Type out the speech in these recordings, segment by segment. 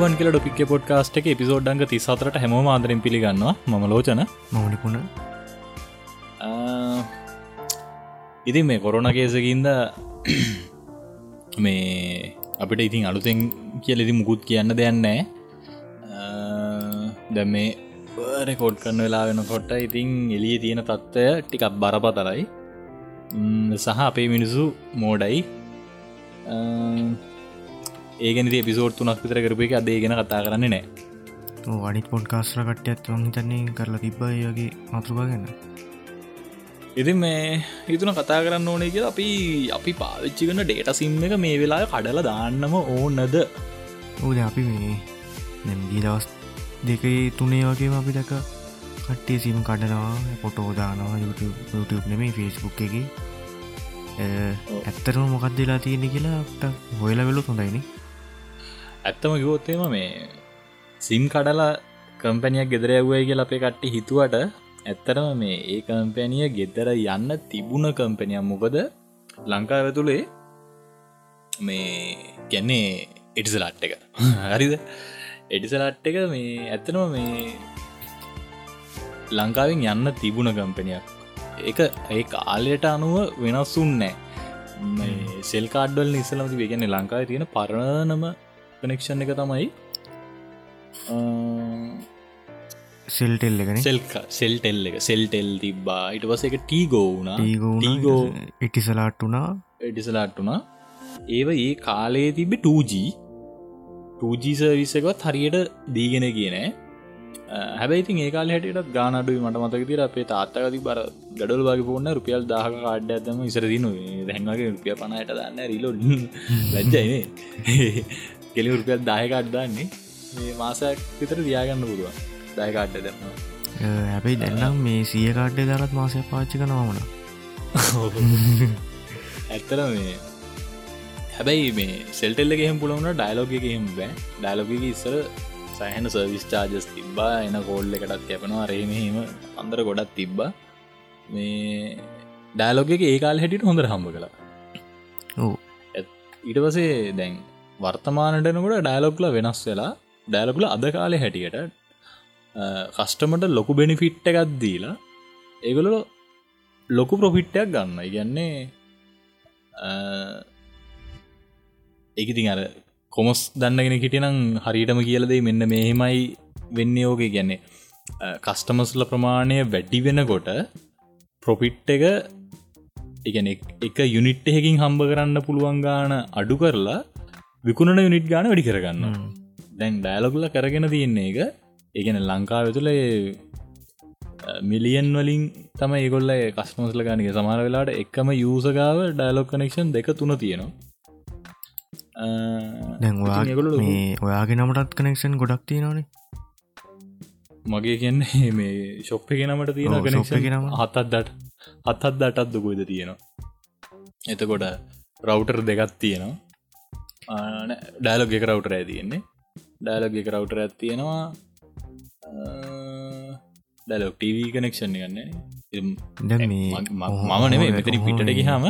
Ivan කියල ඩොපික් podcast එක පිසෝඩ්ඩන්ග තිසාතරට හැම ආදරෙන් පිළිගන්නවා. ම ලෝචන. මවනිපුුණ ඉතින් මේ කොරෝණ කේසකින්ද මේ අපිට ඉතින් අලුතෙන් කියල ඉති මුකුත් කියන්න දෙයන්නෑ දැ මේ රෙකෝඩ් කරන්න වෙලා වෙනකොට ඉතින් එලිය තියෙන තත්ත්වය ටිකක් බරපතරයි සහ අපේ මිනිසු මෝඩයි ඒගෙනති පිසෝට් තුනක් විතර කරපු එක අදේ ගෙන කතා කරන්න නෑ. වනිත් පොඩ් කාස්්‍ර කට්ටයත් හිතන්නේ කරලා තිබ්බයගේ මතුකාගන්න ඉතින් මේ හිතුන කතා කරන්න ඕනේ කිය අපි අපි පාවිච්චි කන ඩේට සිම් එක මේ වෙලා කඩල දාන්නම ඕනද? ඕද අපි මේ නැම්ගී දවස් දෙකයි තුනේ වගේ අපි දක කට්ටේ සිම් කඩනවා පොටෝදානවා YouTube නෙමේ ෆස්බුක් එක. ඇත්තරම මොකක්දලා තියෙන කියලාට හොයලා වෙලු හොඳයිනි ඇත්තම ගෝත්තේම මේ සිම් කඩලා කම්පැනියක් ගෙදර ඇව්වයි කියලා අපේ කට්ටි හිතුවට ඇත්තරම මේ ඒ කම්පැනිය ගෙදර යන්න තිබුණ කම්පැනියක් මොකද? ලංකාව තුළේ මේ ගැන්නේ එටිසලාට් එක. හරිද? එඩිසලාට් එක මේ ඇත්තනම මේ ලංකාවෙන් යන්න තිබුණ කම්පැනියක්. එක ඒ කාලයට අනුව වෙනස්සුන් නෑ සෙල් කාඩ්වල් ඉස්සලමති වේගැන ලංකාව තියෙන පරණනම කනෙක්ෂන් එක තමයි සෙල්ටෙල් එකන. සෙල් සෙල්ටෙල් එක සෙල්ටෙල් තිබ්බා. ඉට පස එක ටීගෝවුණ ටීගෝ ඉටිසලාට් වනා එඩිසලාට්ටුනා ඒව ඒ කාලයේ තිබෙ 2G 2G සවිසකත් හරියට දීගෙන කියනෑ හැබැයිති ඒකාල හැටට ගානඩුව මට මතක තිර අපේ තාත්තකති බර ගඩල් වගේ පොන්න රුපියල් දාහක කාඩ්ඩ ඇතම ඉසර දින දැන්වගේ රුපිය පනයට දන්න රිලො ලැජ්ජයිනේ කෙලි රුපියල් දායකඩ්දාන්නේ මේ මාසයක් විතර දයාගන්න පුරුව දායකාඩ්ඩ දන්නවා හැබැයි දැන්නම් මේ සිය කාඩ්ඩ දරත් මාසය පාච්චික නවමන ඇත්තර මේ හැබැයි මේ සෙල්ටෙල්ල එහෙම පුළවුණ ඩයිලෝග එහෙම බෑ. ඩයිලෝග ඉස්සර සෑහන සර්විස් චාජස් තිබ්බා එන කෝල්ල එකටත් කැපෙනවා රේමහෙම අන්දර ගොඩත් තිබ්බා. මේ ඩයිලෝග එක ඒකාල් හැටිට හොඳර හම්බ කලා ඊට පසේ දැන් වර්තමානටනකොට ඩයිලොග්ල වෙනස් වෙලා ඩයිලොග්ල අද කාලෙ හැටියට කස්ටමට ලොකු බෙනිෆිට් එකත් දීලා ඒගොල ලොකු ප්‍රොෆිට්ටයක් ගන්න ඉගන්නේ ඒකඉතින් අර කොමොස් දන්නගෙන හිටිනම් හරිටම කියලදේ මෙන්න මෙහෙමයි වෙන්න යෝග ගැන්නේ කස්ටමස්ල ප්‍රමාණය වැඩි වෙනකොට ප්‍රොපිට් එක ඉගැන එක යුනිට් එකකින් හම්බ කරන්න පුළුවන් ගාන අඩු කරලා විකුණන යුනිට් ගාන වැඩි කරගන්න දැන් ඩෑලොගුල කරගෙන තියන්නේ එක ඒගැන ලංකාව තුළ මිලියන් වලින් තම ඒගොල්ල කස්මස්ල ගනික සමාර වෙලාට එකම යූසගාව ඩයිලොක් කනෙක්ෂන් දෙක තුන තියෙනවා. දැන් ඔයා මේ ඔයාගේ නමටත් කනෙක්ෂන් ගොඩක් තියෙනවානේ. මගේ කියන්නේ මේ ශොප්ප ගෙනමට තියෙන කනෙක්ෂගෙනම හතත් දට අත්හත් දටත් දුකොයිද තියෙනවා. එතකොට රවටර් දෙකත් තියෙනවා ඩයිලොග එක රවටර ඇ තියෙන්නේ. ඩයිලොග එක රවටර ඇත් තියෙනවා. ඩලොක් ටව කනෙක්ෂන් ගන්න මම නෙමේ මෙතනි පිටට ගහම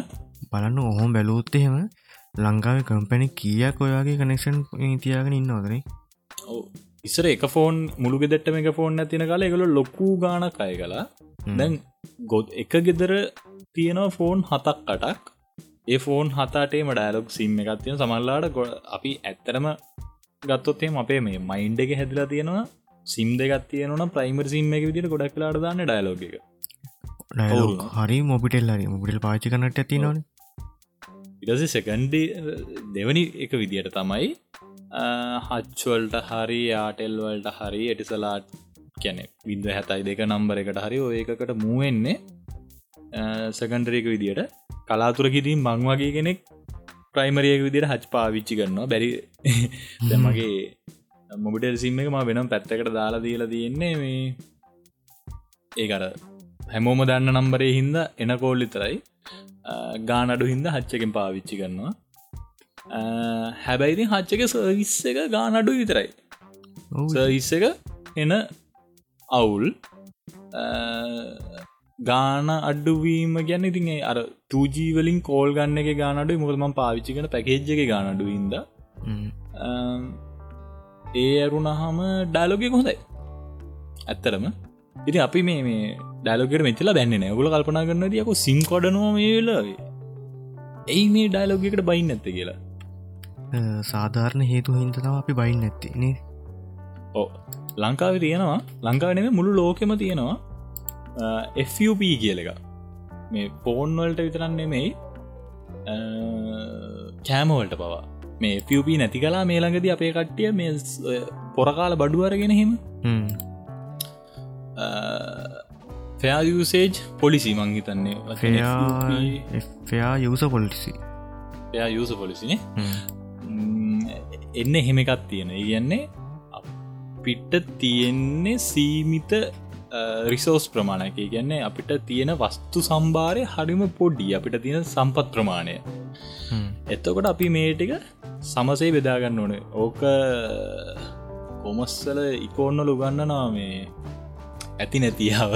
බලන්න ඔහොම බැලූත්තහෙම ලංකාව කම්පැනි කියක් ඔයාගේ කනෙක්ෂන් තියාගෙන ඉන්නවදන ඉස්සර එක ෆෝන් මුළු ගෙදෙට්ටම එක ෆෝන් ඇතින කාල එකල ලොක්කු ගානක් අය කලා දැන් ගොත් එක ගෙදර තියෙනවා ෆෝන් හතක් කටක් ඒ ෆෝන් හතාටේම ඩයිලොක් සිම් එකත් තියෙන සමල්ලාට ගොඩ අපි ඇත්තරම ගත්තොත්තේ අපේ මේ මයින්ඩ එක හැදිලා තියෙනවා සිම් දෙගත් තියෙනවන ප්‍රයිමර් සිම් එක විදිට ගොඩක් ලාට දන්න ඩයිලෝග එක. හරි මොබිටෙල් හරි. මොබිටල් පාචි කනට ඇති නොන ඉටස සෙකන්ඩි දෙවනි එක විදියට තමයි හච්වල්ට හරි ආටෙල්වල්ට හරි එටිසලාට් කැනෙ විද හැතයි දෙක නම්බර එකට හරි ඒකට මුවෙන්නේ සකන්ඩරයක විදියට කලාතුරකිතින් මං වගේ කෙනෙක් ප්‍රයිමරියක විදිර හච් පාවිච්චි කරනවා. බැරි දැමගේ මොබිටල් සිම් එක ම වෙනම් පැත්තකට දාලා දීලා තියෙන්නේ මේ ඒකර හැමෝම දන්න නම්බරේ හින්ද එන කෝල් විතරයි. ගානඩු හින්ද හච්චකෙන් පාවිච්චි කරනවා. හැබැයිති හච්චක සර්විස් එක ගානඩු විතරයි. සර්විස් එක එන අවුල් ගාන අඩුවීම ගැන්න ඉතින් අර තුජීවලින් කෝල් ගන්න එක ගානඩු මුකදම පාවිච්චි කන පැකේජ් එක ගානඩුවන්ද ඒ ඇරුණහම ඩයිලෝගය හොඳයි. ඇත්තරම ඉති අපි මේ මේ ඩයිලෝකට මෙචලා බැන්න ඇගුල කල්පනා කරන්න දියක සිං කොඩනවා මේ වෙලාවේ. ඇයි මේ ඩයිලෝගකට බයින්න ඇත්ත කියලා. සාධාරණ හේතු හින්තතාව අපි බයින්න ඇත්තේනේ ඕ ලංකාව තියෙනවා. ලංකාවනෙම මුළු ලෝකෙම තියෙනවා FUP කියල එක මේ ෆෝන්වල්ට විතරන්නේ මෙයි කෑමවලට පවා. මේ FUP නැති කලා මේ ළඟද අපේ කට්ටිය මේ පොරකාල බඩුවරගෙන හෙම. ෆයායසේජ් පොලිසි මංහිතන්නේ ෆයා යුස පොලිසි එයා යුස පොලිසිනේ එන්න එහෙම එකත් තියෙන කියන්නේ පිට්ට තියෙන්නේ සීමිත රිසෝස් ප්‍රමාණයක කියන්නේ අපිට තියෙන වස්තු සම්භාරය හරිම පොඩ්ඩි අපිට තියෙන සම්පත් ප්‍රමාණය. එතකොට අපි මේටික සමසේ බෙදාගන්න ඕන. ඕක කොමස්සල ඉකෝන්නලු ගන්නනා මේ ඇති නැතියාව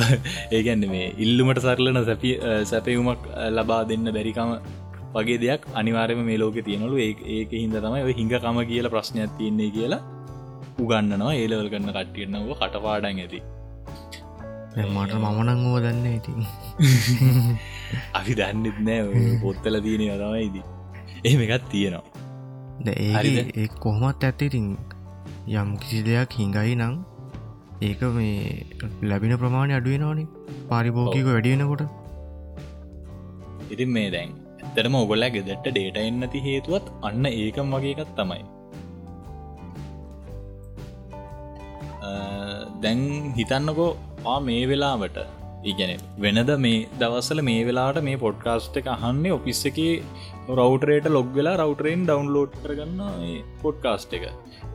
ඒගැන්න මේ ඉල්ලුමට සරලන සැපි සැපයුමක් ලබා දෙන්න බැරිකම වගේ දෙයක් අනිවාරම මේ ලෝක තියෙනලු ඒක හින්ද තමයි හිඟකම කියල ප්‍රශ්නයක් තියන්නේ කියලා උගන්නනවා ඒලවල් කරන්න කට්ටියන්නව කටපාඩන් ඇති මට මමනංගෝ දන්න ඉතින්. අපි දන්නෙත් නෑ පොත්තල තියෙන තමයිද එහෙම එකත් තියෙනවා. ඒ කොහොමත් ඇත්තේ ඉතින් යම් කිසි දෙයක් හිඟයි නං ඒක මේ ලැබින ප්‍රමාණය අඩුවෙනවානේ පාරිභෝගික වැඩියෙනකොට ඉතින් මේ දැන් ඇතරම ඔගොල්ලා ගෙදට ඩේට එන්නති හේතුවත් අන්න ඒකම් වගේකත් තමයි. දැන් හිතන්නකෝ ආ මේ වෙලාවට ඉගැන වෙනද මේ දවස්සල මේ වෙලාට මේ පොඩ්කාස්ට් එක අහන්නේ ඔපිස්ස එක රවටරේට ලොග් වෙලා රවටරෙන් ඩවන්ලෝඩ් කරගන්න පොඩ්කාස්ට් එක.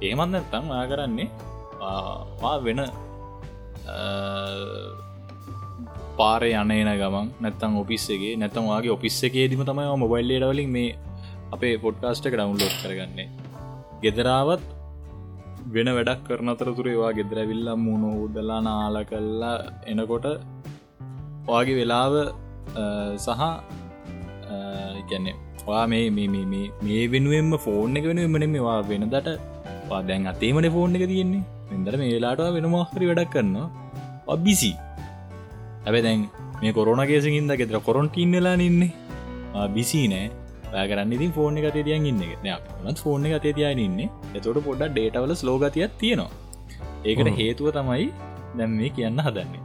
ඒමන්න ඇත්තම් ආ කරන්නේ වෙන පාරය යනන ගමන් නැත්තම් ඔපිස්සගේ නැතමගේ ඔපිස්ස එකේදීම තමයි මොබයිල්ලේට වලින් මේ අපේ පොඩ්කාස්ට එක ඩවන්ලෝඩ් කරගන්නේ. ගෙදරාවත් වෙන වැඩක් කරන අතරතුරේවා ගෙදරවිල්ලම් මුණ උදලා නාල කල්ලා එනකොට ඔයාගේ වෙලාව සහ ගැන්නේ වා මේ මේ වෙනුවෙන්ම ෆෝන් එක වෙන එමන මේවා වෙනදට දැන් අතේමට ෆෝන් එක තියෙන්නේ. එදර මේ වෙලාට වෙන මහරි වැඩක් කරනවා. බිසි ඇබැ දැන් මේ කොරන කේසිකින්ද ගෙතර කොරොන්ටීන්නලා ඉන්නේ. බිසි නෑ. කරන්න ඉතින් ෆෝර්න එක තියන් ඉන්න නත් ෆෝර්න එක තියන ඉන්න. එතොට පොඩ්ඩ ඩේටවල ස්ලෝගතියක් තියෙනවා. ඒකට හේතුව තමයි දැම් මේ කියන්න හදන්නේ.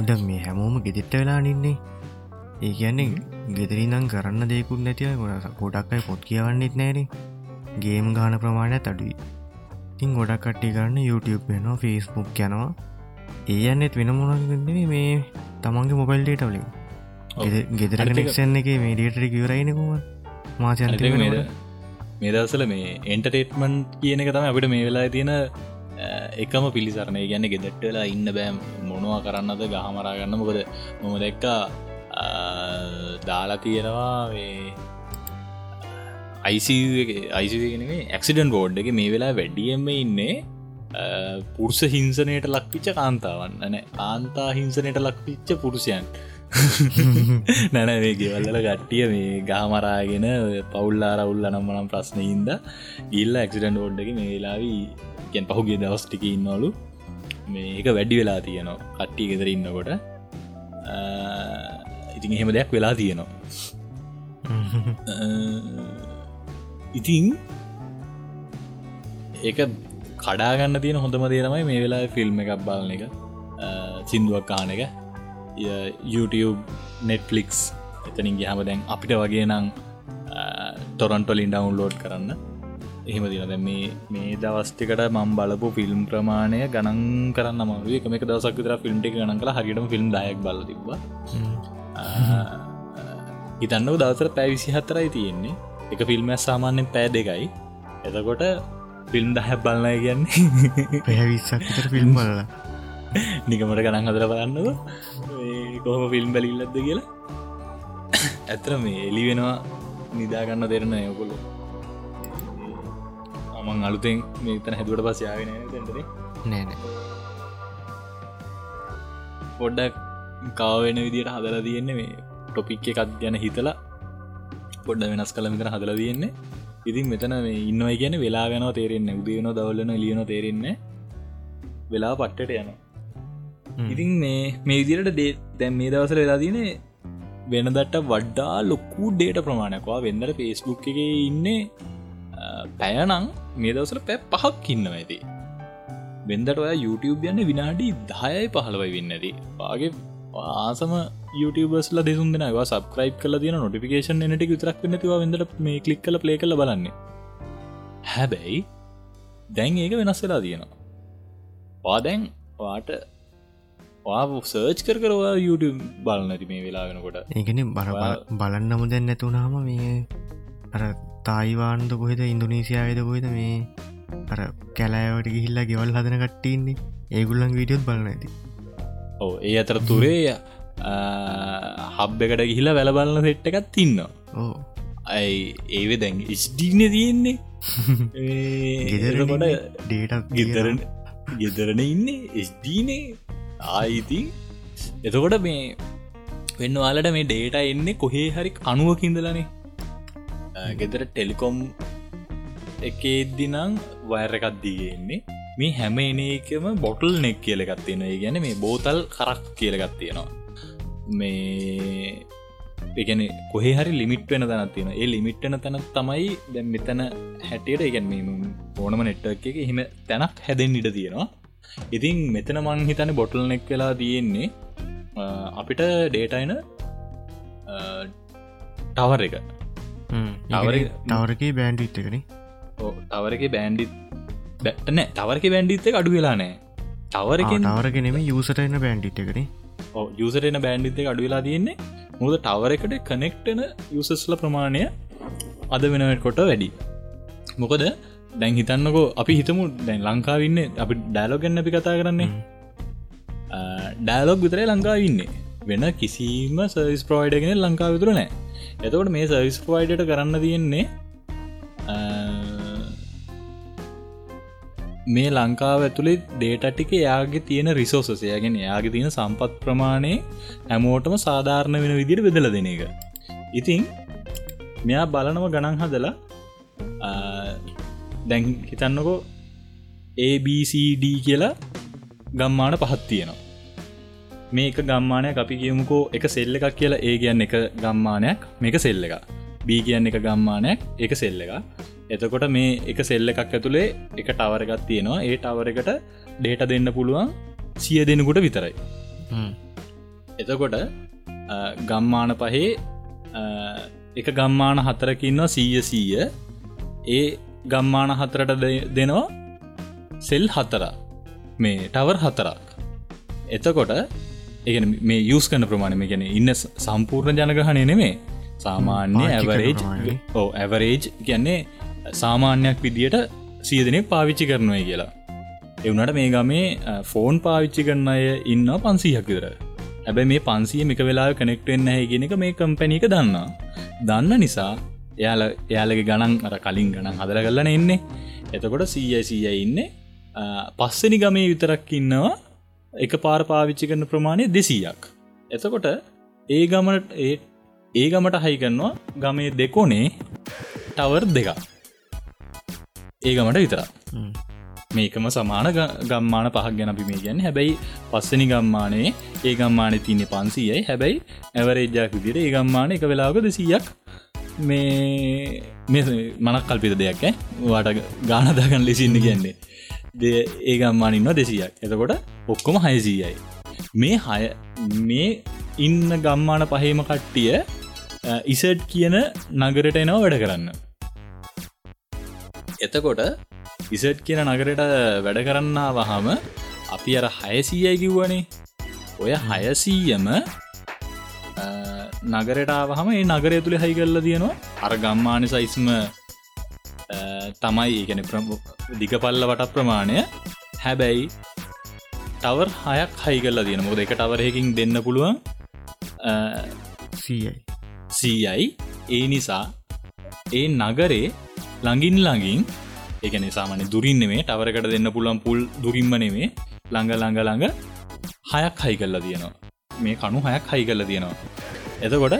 උඩ මේ හැමෝම ගෙදෙට්ට වෙලා නින්නේ ඒ කියන්නේ ගෙදරිනම් කරන්න දෙකුත් නැතිව ගොඩක්යි පොත් කියවන්නෙත් නෑන ගේම් ගාන ප්‍රමාණයක් අඩුයි. ඉතින් ගොඩක් කට්ටි කරන්න YouTube වෙනවා ෆස්බුක් යනවා. ඒ අන්නෙත් වෙන මොනගන්නේ මේ තමන්ගේ මොබයිල් ඩේට වලින්. ගෙදර කනෙක්ෂන් එක මේ ඩේටරි කිවරයිනකුව මාචන්ත මේ දවසල මේ එන්ටටේට්මන්් කියන එක තම අපිට මේ වෙලා තියෙන එකම පිළිසරණය. ගැන්න ගෙදෙට්ටලා ඉන්න බෑම් මොනවා කරන්නද? ගහමරාගන්න මොකද මොම දෙක්කා දාලා තියෙනවා අයිසිගෙන ඇක්සිඩන් බෝඩ් එක මේ වෙලා වැඩියම ඉන්නේ පුරුෂ හිංසනයට ලක්විච්ච කාන්තාවන්න නෑ කාන්තා හිංසනයට ලක්විච්ච පුරුෂයන් නැනවේ ගෙවල්ල ගට්ටිය මේ ගාමරාගෙන පවුල්ලා රවුල්ල නම්මනම් ප්‍රශ්නයින්ද ඉල්ල ඇක්සිඩන්් ෝඩ්ඩක මේ වෙලාවී ගැන් පහුගේ දවස්ටික ඉන්නවලු. මේක වැඩි වෙලා තියනවා. කට්ටිය ගෙදර ඉන්නකොට. ඉතින් එහෙම දෙයක් වෙලා තියෙනවා. ඉතින් ඒක කඩාගන්න තියෙන හොඳම දේරමයි මේ වෙලා ෆිල්ම් එකක් බලන එක. සිින්දුවක් කාන එක YouTube නෙට්ෆලික්ස් එතනින් ගහම දැන් අපිට වගේ නං ටොරන්ටොලින් ඩවන්ලෝඩ් කරන්න. එහෙම දින මේ මේ දවස්ටිකට මම් බලපු ෆිල්ම් ප්‍රමාණය ගණන් කරන්න මරුව එක එක දවසක් විතර ෆිල්ම් එක ගණන් කළ. හරිටම ෆිල්ම් දායක් බල තිබ හිතන්න දවසර පැවිසි හතරයි තියෙන්නේ. එක ෆිල්ම් සාමාන්‍යෙන් පෑ දෙකයි. එතකොට ෆිල්ම් දහ බලන්නය කියන්නේ පැවිස්සක්තර ෆිල්ම් බලලා නිකමට ගණන් හදර බලන්නව කොහොම ෆිල්ම් බැලිල්ලද කියලා. ඇතර මේ එලි වෙනවා නිදාගන්න දෙරන යොකොලු අමන් අලුතෙන් මේ තන හැදුවට පස් යාගෙන තැටේ නෑන පොඩ්ඩක් කාවෙන විදියට හදලා තියෙන්නේ මේ ටොපික් එකත් ගැන හිතලා. පොඩ්ඩ වෙනස් කළ මිතර හදලා තියෙන්නේ. ඉතින් මෙතන මේ ඉන්නවයි කියන වෙලා ගැනව තේරෙන්න උදයන දවල්ලන ලියන තේරෙන්න වෙලා පට්ටට යන ඉතින් මේ මේ විදිරට දේ දැන් මේ දවසර වෙලා තියන වෙනදට වඩ්ඩා ලොක්කු ඩේට ප්‍රමාණයකවා වෙන්නට පේස්බුක් එක ඉන්නේ පැයනං මේ දවසර පැ පහක් ඉන්න ඇති වෙන්දට ඔය YouTube යන්න විනාඩි දායයි පහළවයි වෙන්නදී පාගේ ආසම YouTubeබස්ල දෙසුන් දෙෙනවා. සබස්ක්‍රයිබ් කල තියන නොටිකේෂන් නට විතරක් නතිව වෙදට මේ කලික් කල ප්ලේ කල බලන්න. හැබැයි දැන් ඒක වෙනස් වෙලා තියෙනවා. පාදැන් වාට සර්ච් කර කරවා YouTube බලන්නති මේ වෙලා වෙනකොට. ඒකන බර බලන්නම දැන් නැතුනාම මේ අර තායිවාන්ද කොහෙද ඉන්දුනීසියාවද කොහෙද මේ අර කැලෑවට ගිහිල්ලා ගෙවල් හදන කට්ටන්නේ ඒගුල්ලන් වීඩියෝත් බලන්න ඇති ඕ ඒ අතර තුරේ හබ් එකට ගිහිලා වැලබලන්න සෙට්ට එකත් තින්න ඕ ඇයි ඒව දැන් ස්ඩීන තියෙන්නේ. ගෙදරකොට ඩේටක් ගෙදර ගෙදරන ඉන්න ස්ඩීනේ ආයිති. එතකොට මේ වෙන්නවාලට මේ ඩේට එන්නේ කොහේ හරි අනුවකින්දලනේ ගෙදර ටෙලිකොම් එකේද්දිනං වයරකක්දීගෙන්නේ මේ හැම එන එකම බොටල් නෙක් කියලගත්තියෙන ගැන මේ බෝතල් කරක් කියලගත්තියෙනවා මේ එකන කොහේ හරි ලිමිට් වෙන තැනත් තියෙන ඒ ලිමිට්න තැන තමයි දැ මෙතන හැටියට ඉගැන් ඕනම නෙට්ට එක හිම තැනක් හැදෙන් ඉඩ තියෙනවා ඉතින් මෙතන මං හිතන බොටල් නෙක් වෙලා තියෙන්නේ අපිට ඩේටයින ටවර එක. තවරගේ බෑන්ඩ ඉත්තකන තවරක බෑන්ඩි බැටනෑ තවරක බෑන්ඩිත්ත අඩු වෙලා නෑ තවරක තවරගෙනෙම යුසටන්න බෑන්ඩිට් එකන යුසරෙන බෑන්ඩිත්ත අඩු වෙලා තියෙන්නේ. මුද ටවර එකට කනෙක්ටන යුසස්ල ප්‍රමාණය අද වෙනවට කොට වැඩි මොකද දැන් හිතන්නකෝ අපි හිතමු දැන් ලංකාවන්න අපි ඩෑලෝගන්න අපි කතා කරන්නේ. ඩෑලොග් විතරයි ලංකාවන්නේ වෙන කිසිීම සර්විස් ප්‍රෝයිඩගෙන ලංකාව විතුර නෑ එතකොට මේ සර්විස් ප්‍රෝයිඩට කරන්න තියෙන්නේ මේ ලංකාව ඇතුළේ ඩේටටික යාගේ තියෙන රිසෝසසයගෙන යාගේ තියෙන සම්පත් ප්‍රමාණය හැමෝටම සාධාරණ වෙන විදිර වෙදල දෙන එක. ඉතිං මෙයා බලනව ගණන් හදලා දැන් හිතන්නකෝ ABCD කියලා ගම්මාන පහත් තියෙනවා. මේක ගම්මානයක් අපි කියමුකෝ එක සෙල්ල එකක් කියලා ඒ කියන්න එක ගම්මානයක් මේක සෙල්ල එක බී කියන්න එක ගම්මානයක් එක සෙල්ල එක එතකොට මේ එක සෙල්ල එකක් ඇතුළේ එක ටවරගත් තියෙනවා. ඒ ටවර එකට ඩේට දෙන්න පුළුවන් සිය දෙනකුට විතරයි. එතකොට ගම්මාන පහේ එක ගම්මාන හතරකින්නවා සීය සීය. ඒ ගම්මාන හතරට දෙනවා. සෙල් හතර මේ ටවර් හතරක්. එතකොට ඒ මේ යස් කන ප්‍රමාණම ගැන ඉන්න සම්පූර්ණ ජනගහනය නෙමේ. සාමාන්‍ය ඇවරේජ් ඕ ඇවරේජ් කියන්නේ සාමාන්‍යයක් විදියට සියදනෙක් පාවිච්චි කරනුවයි කියලා. එවනට මේ ගමේ ෆෝන් පාවිච්චි කරන්න අය ඉන්න පන්සීහක් විතර. ඇබැ මේ පන්සිය මික වෙලා කනෙක්ටෙන් හැගෙනක මේ කම්පැනික දන්න දන්න නිසා එයාල එයාලගේ ගණන් අර කලින් ගණන් හදර කරලන එන්නේ එතකොට සීයසීය ඉන්න. පස්සනි ගමේ විතරක් ඉන්නවා. එක පාර පාවිච්චි කරන ප්‍රමාණය දෙසීයක්. එතකොට ඒ ගමට ඒ ගමට හයි කරනවා ගමේ දෙකෝනේ ටවර් දෙක ඒ ගමට විතර මේකම සමාන ගම්මාන පහක් ගැන අපි මේ ගැන්න හැබැයි පස්සනි ගම්මානයේ ඒ ගම්මානය තියන්නේ පන්සීයයි. හැබැයි ඇවරේජ්ජක් විදිර ඒ ගම්මාන එක වෙලාක දෙසීයක් මේ මනක් කල්පිත දෙයක් වාට ගානදාගන් ලෙසින්න කියන්නේ. ඒ ගම්මානින්ව දෙසියක්. එතකොට ඔක්කොම හයසීයයි. මේ හය මේ ඉන්න ගම්මාන පහේම කට්ටිය ඉසට් කියන නගරට එනව වැඩ කරන්න. එතකොට ඉසට් කියන නගරට වැඩ කරන්න වහම අපි අර හයසීයයි කිව්වනේ. ඔය හයසීයම නගරටාවහම ඒ නගරය තුළි හයි කරලා තියෙනවා අර ගම්මාන සයිස්ම තමයි ඒගැන දිගපල්ල වට ප්‍රමාණය. හැබැයි ටවර් හයක් හයි කරලා තියෙන මොද එක ටවරයකින් දෙන්න පුළුවන් සීයි ඒ නිසා ඒ නගරේ ළඟින් ළඟින් එක නිසාමන දුරින්නෙමේ ටවරකට දෙන්න පුළුවන් පුල් දුරින්ම නෙමේ ළඟ ළඟ ළඟ හයක් හයි කරලා තියෙනවා මේ කණු හයක් හයි කරලා තියෙනවා එතකොට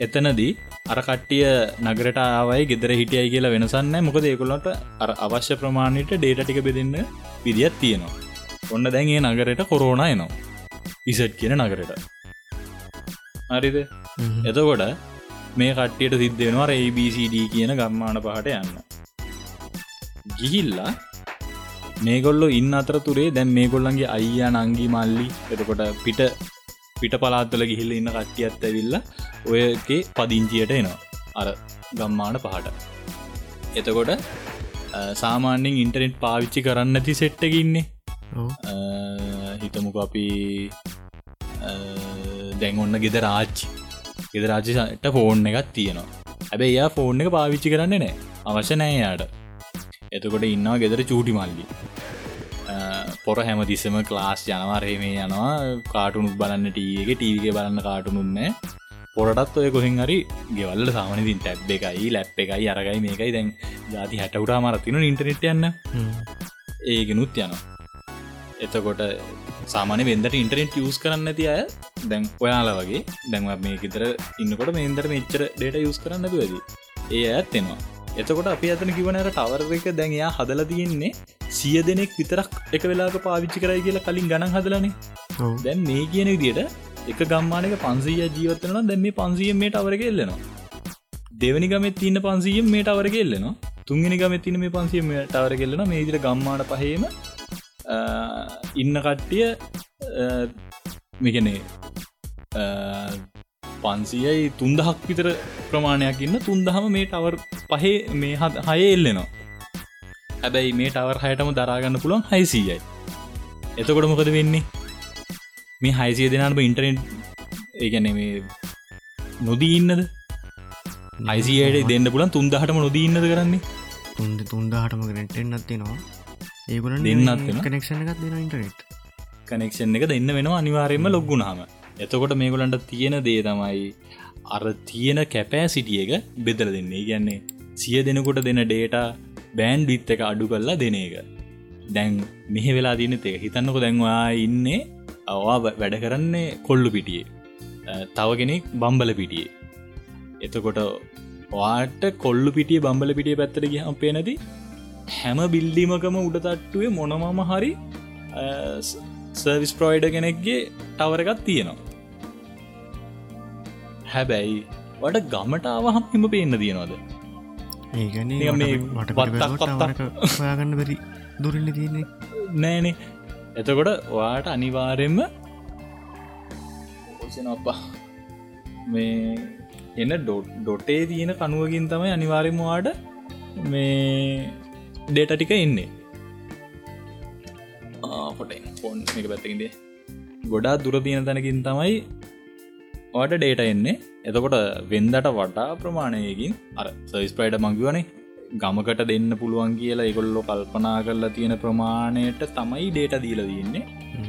එතනදී අර කට්ටිය නගරට ආවයි ගෙදර හිටියයි කියලා වෙනසන්න මොකද ඒකුලට අර අවශ්‍ය ප්‍රමාණයට ඩේට ටික බෙදන්න විදිත් තියෙනවා. ඔන්න දැන්ගේ නගරයට කොරෝණ එනවා. ඉසට් කියන නගරට හරිද? එතකොට මේ කට්ටියට සිද්ධෙනවා ABCD කියන ගම්මාන පහට යන්න. ගිහිල්ලා මේගොල්ලො ඉන්න අතර තුරේ දැන් මේ ගොල්ලන්ගේ අයියා නංගි මල්ලි එතකොට පිට පිට පලාත්වල ගිහිල්ල ඉන්න කට්ටියත් ඇවිල්ල ඔයගේ පදිංචියට එනවා. අර ගම්මාන පහට. එතකොට සාමාන්‍යෙන් ඉන්ටනෙට් පාවිච්චි කරන්න ඇති සෙට්ටකින්නේ හිතමුක අපි දැන් ඔන්න ගෙද රාච්චි ගෙද රාජිට ෆෝන් එකත් තියෙනවා. හැබැයි එයා ෆෝන් එක පාවිච්චි කරන්න නෑ අවශ්‍ය නෑ යාට එතකොට ඉන්නවා ගෙදර චූටි මල්ලි පොර හැමතිස්සම ක්ලාස් යනවාරේ මේ යනවා. කාටුනුත් බලන්න ටීගේ ටීවගේ බලන්න කාටුනුන්නෑ පොරටත් ඔය කොහෙන් හරි ගෙවල්ල සාමනතින් ටැබ් එකයි ලැප් එකයි අරගයි මේකයි. දැන් ජාති හැටවුටා මරතින ඉන්ටනෙට් යන්න. ඒගෙනුත් යනවා. එතකොට සාමාන වෙන්දට ඉන්ටනෙට් යස් කරන්න ඇති අය දැන් ඔයාලා වගේ. දැන්ව මේ ගෙතර ඉන්නකොට මේන්දර මෙච්චර ඩේට යස් කරන්න ඇති. ඒ ඇත්වෙනවා එතකොට අපි අතන කිවනට ටවර එක දැන් එයා හදල තියෙන්නේ සිය දෙනෙක් විතරක් එක වෙලාක පාවිච්චි කරයි කියලා කලින් ගණන් හදලනේ. දැන් මේ කියන විදියට එක ගම්මානක පන්සීය ජීවත්තන දැන් මේ පන්සිය මේට අවරක එල්ලෙනවා. දෙවනි ගමත් තින්න පන්සියෙන් මේට අවරක එල්ලෙනවා. තුන්ගෙන ගමත් තින මේ පන්සිය මේට අවර කෙල්ලෙන මේ දිර ගම්මාන පහේම ඉන්න කට්ටිය මේගනේ පන්සියයි තුන්දහක් විතර ප්‍රමාණයක් ඉන්න. තුන්දහම මේ ටවර් පහේ මේ හය එල්ලෙනවා. හැබැයි මේ ටවර් හයටම දරාගන්න පුළුවන් හයිසීයයි. එතකොට මොකද වෙන්නේ? මේ හයිසිය දෙනාටම ඉන්ටරනෙට් ඒගැන මේ නොදී ඉන්නද? අයිසියට දෙන්න පුලන් තුන්දහටම නොදී ඉන්නද කරන්නේ? තුන්ද තුන්දාහටම ගෙනෙටෙන් නත්තිනවා ඒගුල දෙන්නත් කනෙක්ෂණ එකක් දෙන ඉන්ටනෙට් කනෙක්ෂන් එක දෙන්න වෙනවා අනිවාරයෙන්ම ලොග්ගුණාම එතකොට මේගොලන්ට තියෙන දේ තමයි අර තියෙන කැපෑ සිටිය එක බෙදල දෙන්නේ. ගැන්නේ සිය දෙනකොට දෙන ඩේට බෑන්් ඩිත් එක අඩු කරලා දෙන එක. දැන් මෙහ වෙලා දින එක. හිතන්නක දැන්වා ඉන්නේ අවා වැඩ කරන්නේ කොල්ලු පිටියේ. තව කෙනෙක් බම්බල පිටියේ. එතකොට වාට කොල්ලු පිටිය බම්බල පිටිය පැත්තට ගහම් පේනති හැම බිල්ලිමකම උඩතට්ටුවේ මොනමම හරි සර්විස් ප්‍රෝයිඩ කෙනෙක්ගේ ටවරකත් තියෙනවා. හැබැයි වට ගමට අවහම් හිම පේන්න තියෙනවාද ඒගැන මේ මට වත්තක් වත්තක්. හොයාගන්න බැරි දුරන්න තියන්නේ. නෑනේ. එතකොට ඔයාට අනිවාරෙන්ම ඔසනපා මේ එන්න ඩොටේ තියෙන කනුවකින් තමයි අනිවාරෙන්වාට මේ ඩේට ටික පොටෙන් ෆෝන් එක පැත්තකින්ට ගොඩා දුර තියෙන තැනකින් තමයි වාට ඩේට එන්නේ. එතකොට වෙන්දට වටා ප්‍රමාණයකින් අර සයිස් ප්‍රයිඩ මංගවනේ ගමකට දෙන්න පුළුවන් කියලා එකොල්ලො කල්පනා කරලා තියෙන ප්‍රමාණයට තමයි ඩේට දීල තියන්නේ.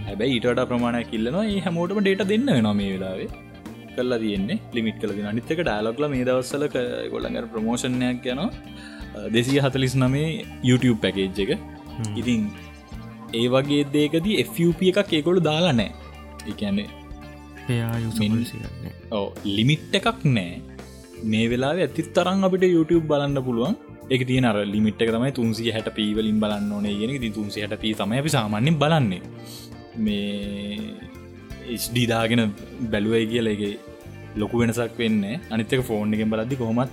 හැබැයි ඊට ප්‍රමාණයක් කිල්ලනවා ඒ හැමෝටම ඩේට දෙන්න වෙනවා මේ වෙලාවේ. කල්ලා තියෙන්නේ ලිමිට කල අනිත්තක ඩයිලොක්ල මේ දවස්සල ගොල්ලඟ ප්‍රමෝෂණයක් යනවා. දෙසිය හතලිස් නමේ YouTube පැකේජ් එක. ඉතින් ඒ වගේ දේකදී FUP එකක් ඒකොළු දාලා නෑ යුසන්න ඕ ලිමිට් එකක් නෑ. මේ වෙලා ඇති තරන් අපිට YouTube බලන්න පුළුවන්. එක තියන අර ලිමිට් එක තමයි තුන්සිය හැට පීවලින් බලන්න ඕනේ ගෙන ති තුන්සි හැට පී තමයි අපි සාමාන්‍යෙන් බලන්නේ. මේ ස්ඩීදාගෙන බැලුවයි කියල එක ලොකු වෙනසක් වෙන්න අනිත්තක ෆෝන් එකෙන් බලද්දි කොහොමත්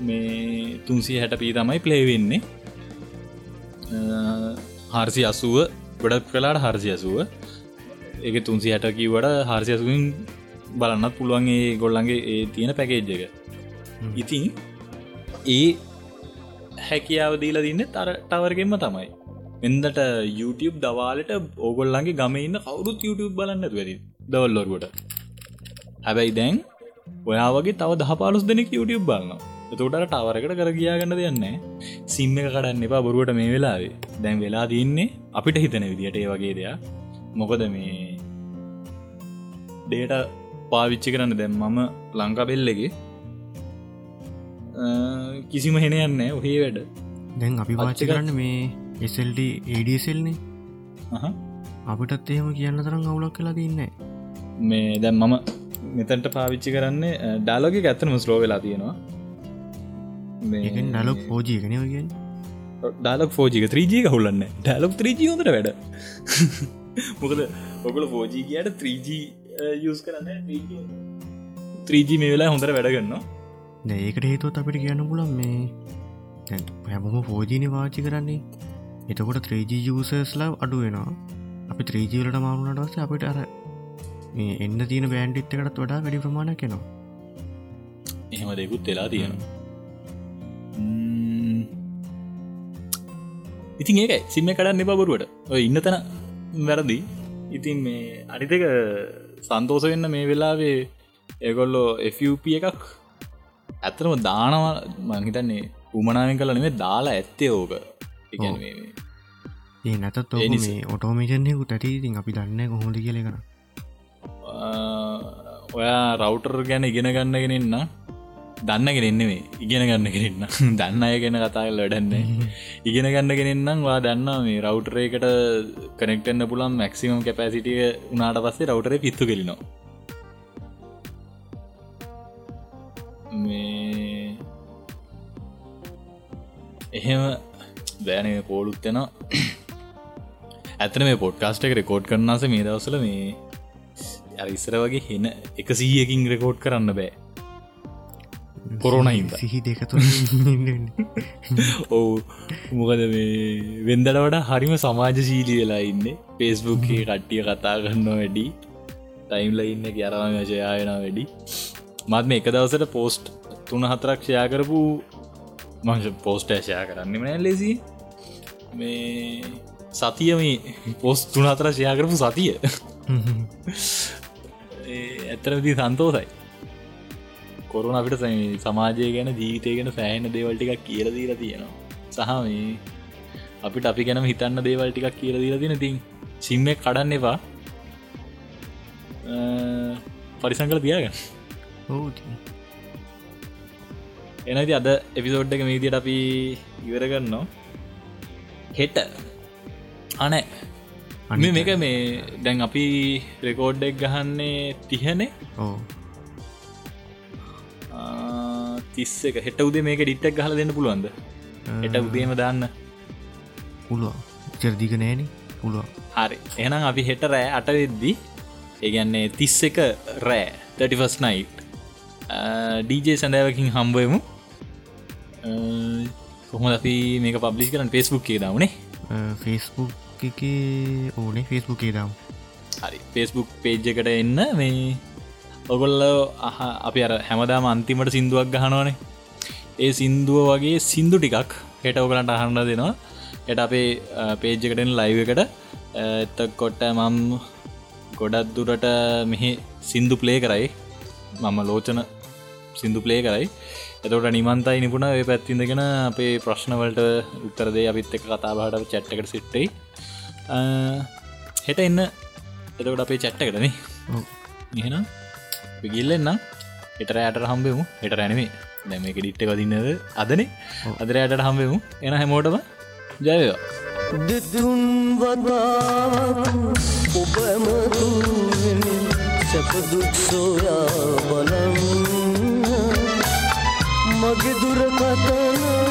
මේ තුන්සිය හැට පී තමයි ප්ලේවෙන්නේ හාර්සි අසුව ගොඩක් කලාට හර්සි අසුව. එක තුන්සි හැට කිවට හර්සියසුවින් බලන්නත් පුළුවන්ගේ ගොල්ලන්ගේ ඒ තියෙන පැකේජ් එක. ඉතින් ඒ හැකියාව දීලා දින්න තර ටවර්ගෙන්ම තමයි. එන්දට YouTube දවාලට ඕගොල්ලන්ගේ ගමඉන්න කවුරුත් YouTube බලන්න වැරි දවල්ලොරුවට හැබැයි දැන් ඔයා වගේ තව දහ පාලුස් දෙනෙක් YouTube බලන්න තෝටට ටවරකට කර ගියාගන්න දෙයන්න සිම්ම එක කඩන්න එපා බොරුවට මේ වෙලාවේ. දැන් වෙලා තින්නේ අපිට හිතන විදිට ඒ වගේ දෙයක්. මොකද මේ ඩේට පාවිච්චි කරන්න දැම් මම ලංකාබෙල්ලගේ කිසිම හෙන යන්න ඔහේ වැඩ. දැන් අපි පාච්චි කරන්න මේ එසල්ඩ ඒඩසල්නේ. අපිටත් එහෙම කියන්න තරම් අවුලක් කලා තින්න මේ දැම් මම මෙතැන්ට පාවිච්චි කරන්නේ ඩාලෝග ඇත්තනම ස්ලෝ වෙලා තියෙනවා ඩලොක් පෝජීකනය කියෙන් ඩාලක් ෆෝජික ත්‍රීජීක හුල්ලන්න ඩලොක් ත්‍රීජී හොඳට වැඩ. මොකද ඔකල ෆෝජී කියට ත්‍රීජී යස් කරන්න ත්‍රීජී මේ වෙලා හොඳට වැඩගන්නවා ඒකට හේතුවත් අපිට කියන්න පුලන් මේ හැමම ෆෝජීනි වාචි කරන්නේ. එතකොට ත්‍රීජී යසස්ලා අඩුවෙනවා අපි ත්‍රීජීලට මාරුණට වස අපිට අර එන්න තියන බෑන්ඩිත්තකටත් වඩා වැඩි ප්‍රමාණ කෙනවා එහෙම දෙකුත් වෙලා තියෙනවා ඉතින් ඒක සිම්ම කඩන්න එපබරුවට ඔය ඉන්න තැන වැරදි. ඉතින් මේ අනිතක සන්තෝස වෙන්න මේ වෙලාවේ ඒගොල්ලෝ FUP එකක් ඇත්තනම දානවා. මංහිතන්නේ උමනාවෙන් කල නෙේ දාලා ඇත්තේ ඕක. ඒ නැතත් මේ ඔටෝමේෂන්යකු තැති ඉතින් අපි දන්න කොහොඳ කියල කන ඔයා රවටර් ගැන ඉගෙන ගන්නගෙනන්න දන්න ගෙනෙන්නේ ඉගෙන ගන්න කෙරන්න දන්න අය ගැන කතාල් වැඩන්නේ ඉගෙන ගන්න කෙනෙන්නම් වා දන්න මේ රවටරේකට කනෙක්ටන්න පුළන් මැක්සිමම් කැපසිටිය උනාට පස්සේ රවටර පිත්තු කෙලිනවා. මේ එහෙම දෑන පෝලුත්තෙන ඇතන මේ පොඩ්කාස්ට එක රෙකෝඩ් කරන්නස මේ දවසල මේ අරිස්සර වගේ හෙන එක සීයකින් රෙකෝඩ් කරන්න බෑ කොරෝණ හිද සිහි දෙකතු ඔවු. මොකද මේ වෙන්දට වඩා හරිම සමාජශීලි වෙලා ඉන්න. පේස්බුක්ගේ කට්ටිය කතා කරන්න වැඩි. ටයිම්ල ඉන්න කියරම ජයායන වැඩි. මත්ම එක දවසට පෝස්ට් තුන හතරක් ෂයා කරපු මංශ පෝස්ට ඇෂයා කරන්න මන ලෙසි මේ සතියම පෝස් තුන හතර ෂයා කරපු සතිය. ඇත්තරවිදි සන්තෝසයි කොරුණ අපිට සමාජය ගැන ජීවිතය ගැන සෑහන දේවල්ටිකක් කියල දීල තියෙනවා. සහ මේ අපිට අපි ගැනම හිතන්න දේවල්ටිකක් කියල දීල තින සිම්ම කඩන්න එපා. පරිසංකල තියාගන්න. එනති අද එපිසෝඩ් එක මීතියට අපි ඉවරගන්නවා හෙට. අනෑ අනි මේක මේ දැන් අපි රෙකෝඩ්ඩක් ගහන්නේ තිහනේ. ඕ තිස්ස එක. හෙට උදේ මේක ඩිට්ටක් හල දෙන්න පුළුවන්ද? එට උදේම දාන්න. පුළුව චරදික නෑන. පුළුව හරි. එනම් අපි හෙට රෑ අට වෙද්දි ඒගැන්නේ තිස්ස එක රෑ. 31ස් නයිට් ඩීජේ සැඳෑවකින් හම්බයමු කොහොම අපි මේක පබ්ලිස් කරන පෙස්බුක් ඒ දවනේ ෆෙස්බුක් එක ඕනේ. ෆෙස්බුක් ඒ දම්. හරි. පෙස්බුක් පේජ් එකට එන්න මේ ඔගොල්ල අපි අර හැමදාම අන්තිමට සිින්දුවක් ගහනවනේ. ඒ සින්දුව වගේ සින්දු ටිකක් හෙට ඔකලන්ට අහන්න දෙනවා. එට අපේ පේජ්ජකටෙන් ලයිව එකට එතකොට මම් ගොඩත් දුරට මෙහි සින්දු ප්ලේ කරයි. මම ලෝචන සින්දු ප්ලේ කරයි. එතකොට නිමන්තයි නිපුණ. ඒ පැත්තිඳගෙන අපේ ප්‍රශ්නවලට උත්තරදේ අපිත් එක කතාබාට චැට්ටකට සිට්ටයි හෙට එන්න. එතකොට අපේ චැට්ටකටනේ එහෙනම් ගිල්ලෙන්න්න එට රෑට හම්බෙමු. එට රැනමේ දැම එක ඩිට්ට වදින්නද අදනේ. අදරයට හම්බෙමු. එන හැමෝටම ජයවා දෙතුන් වදා ඔබමතු සැපදුක් සෝයා බලම් මගේ දුරකතන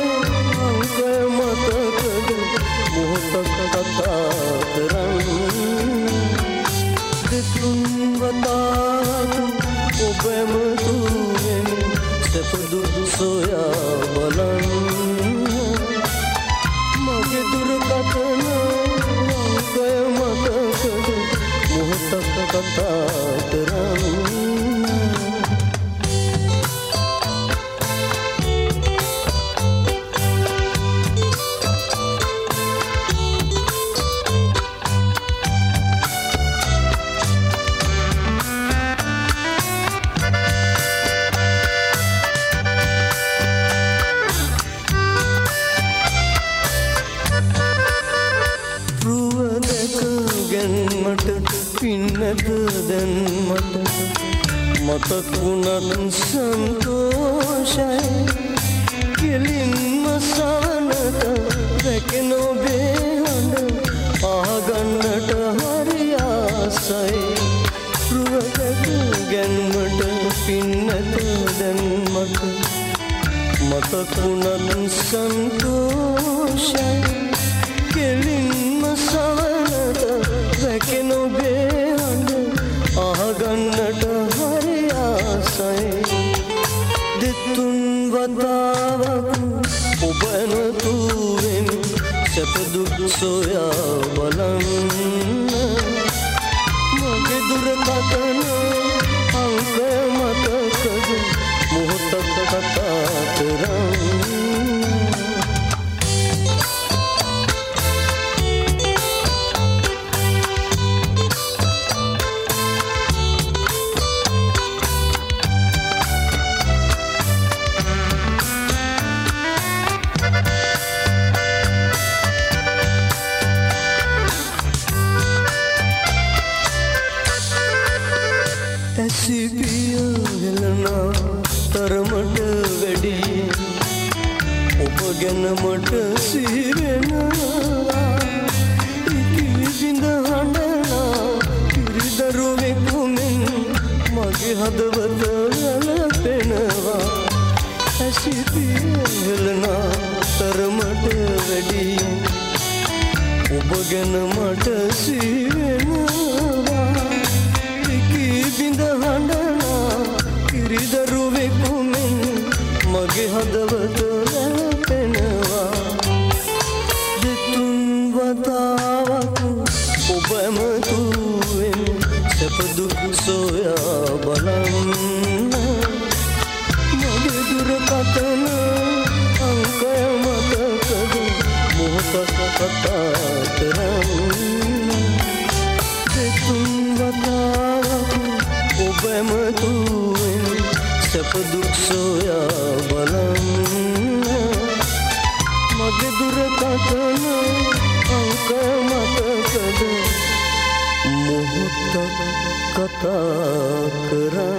සැපකුණන් සන්තෝෂයි. කෙලින්ම සවනට රැකෙනොබේ හඬ ආගන්නට හරියාසයි රුවකට ගැන්මට පින්නට දැන්මට මතකුණන් සන්තෝෂයි. කෙලින් සැපදුක් සොයා මගේ හදවත වැළපෙනවා දෙතුන් වතාවක් ඔබ ඇමතුවෙන් සැපදුක් සොයා බලන්න. මගේ දුරකථන අංකය මතකද මොහොතක් කතා කරන්න. දෙතුන් වතාවක් ඔබ ඇමතුවෙන් සැපදුක් සොයා මොහොතක් කතා කරන්න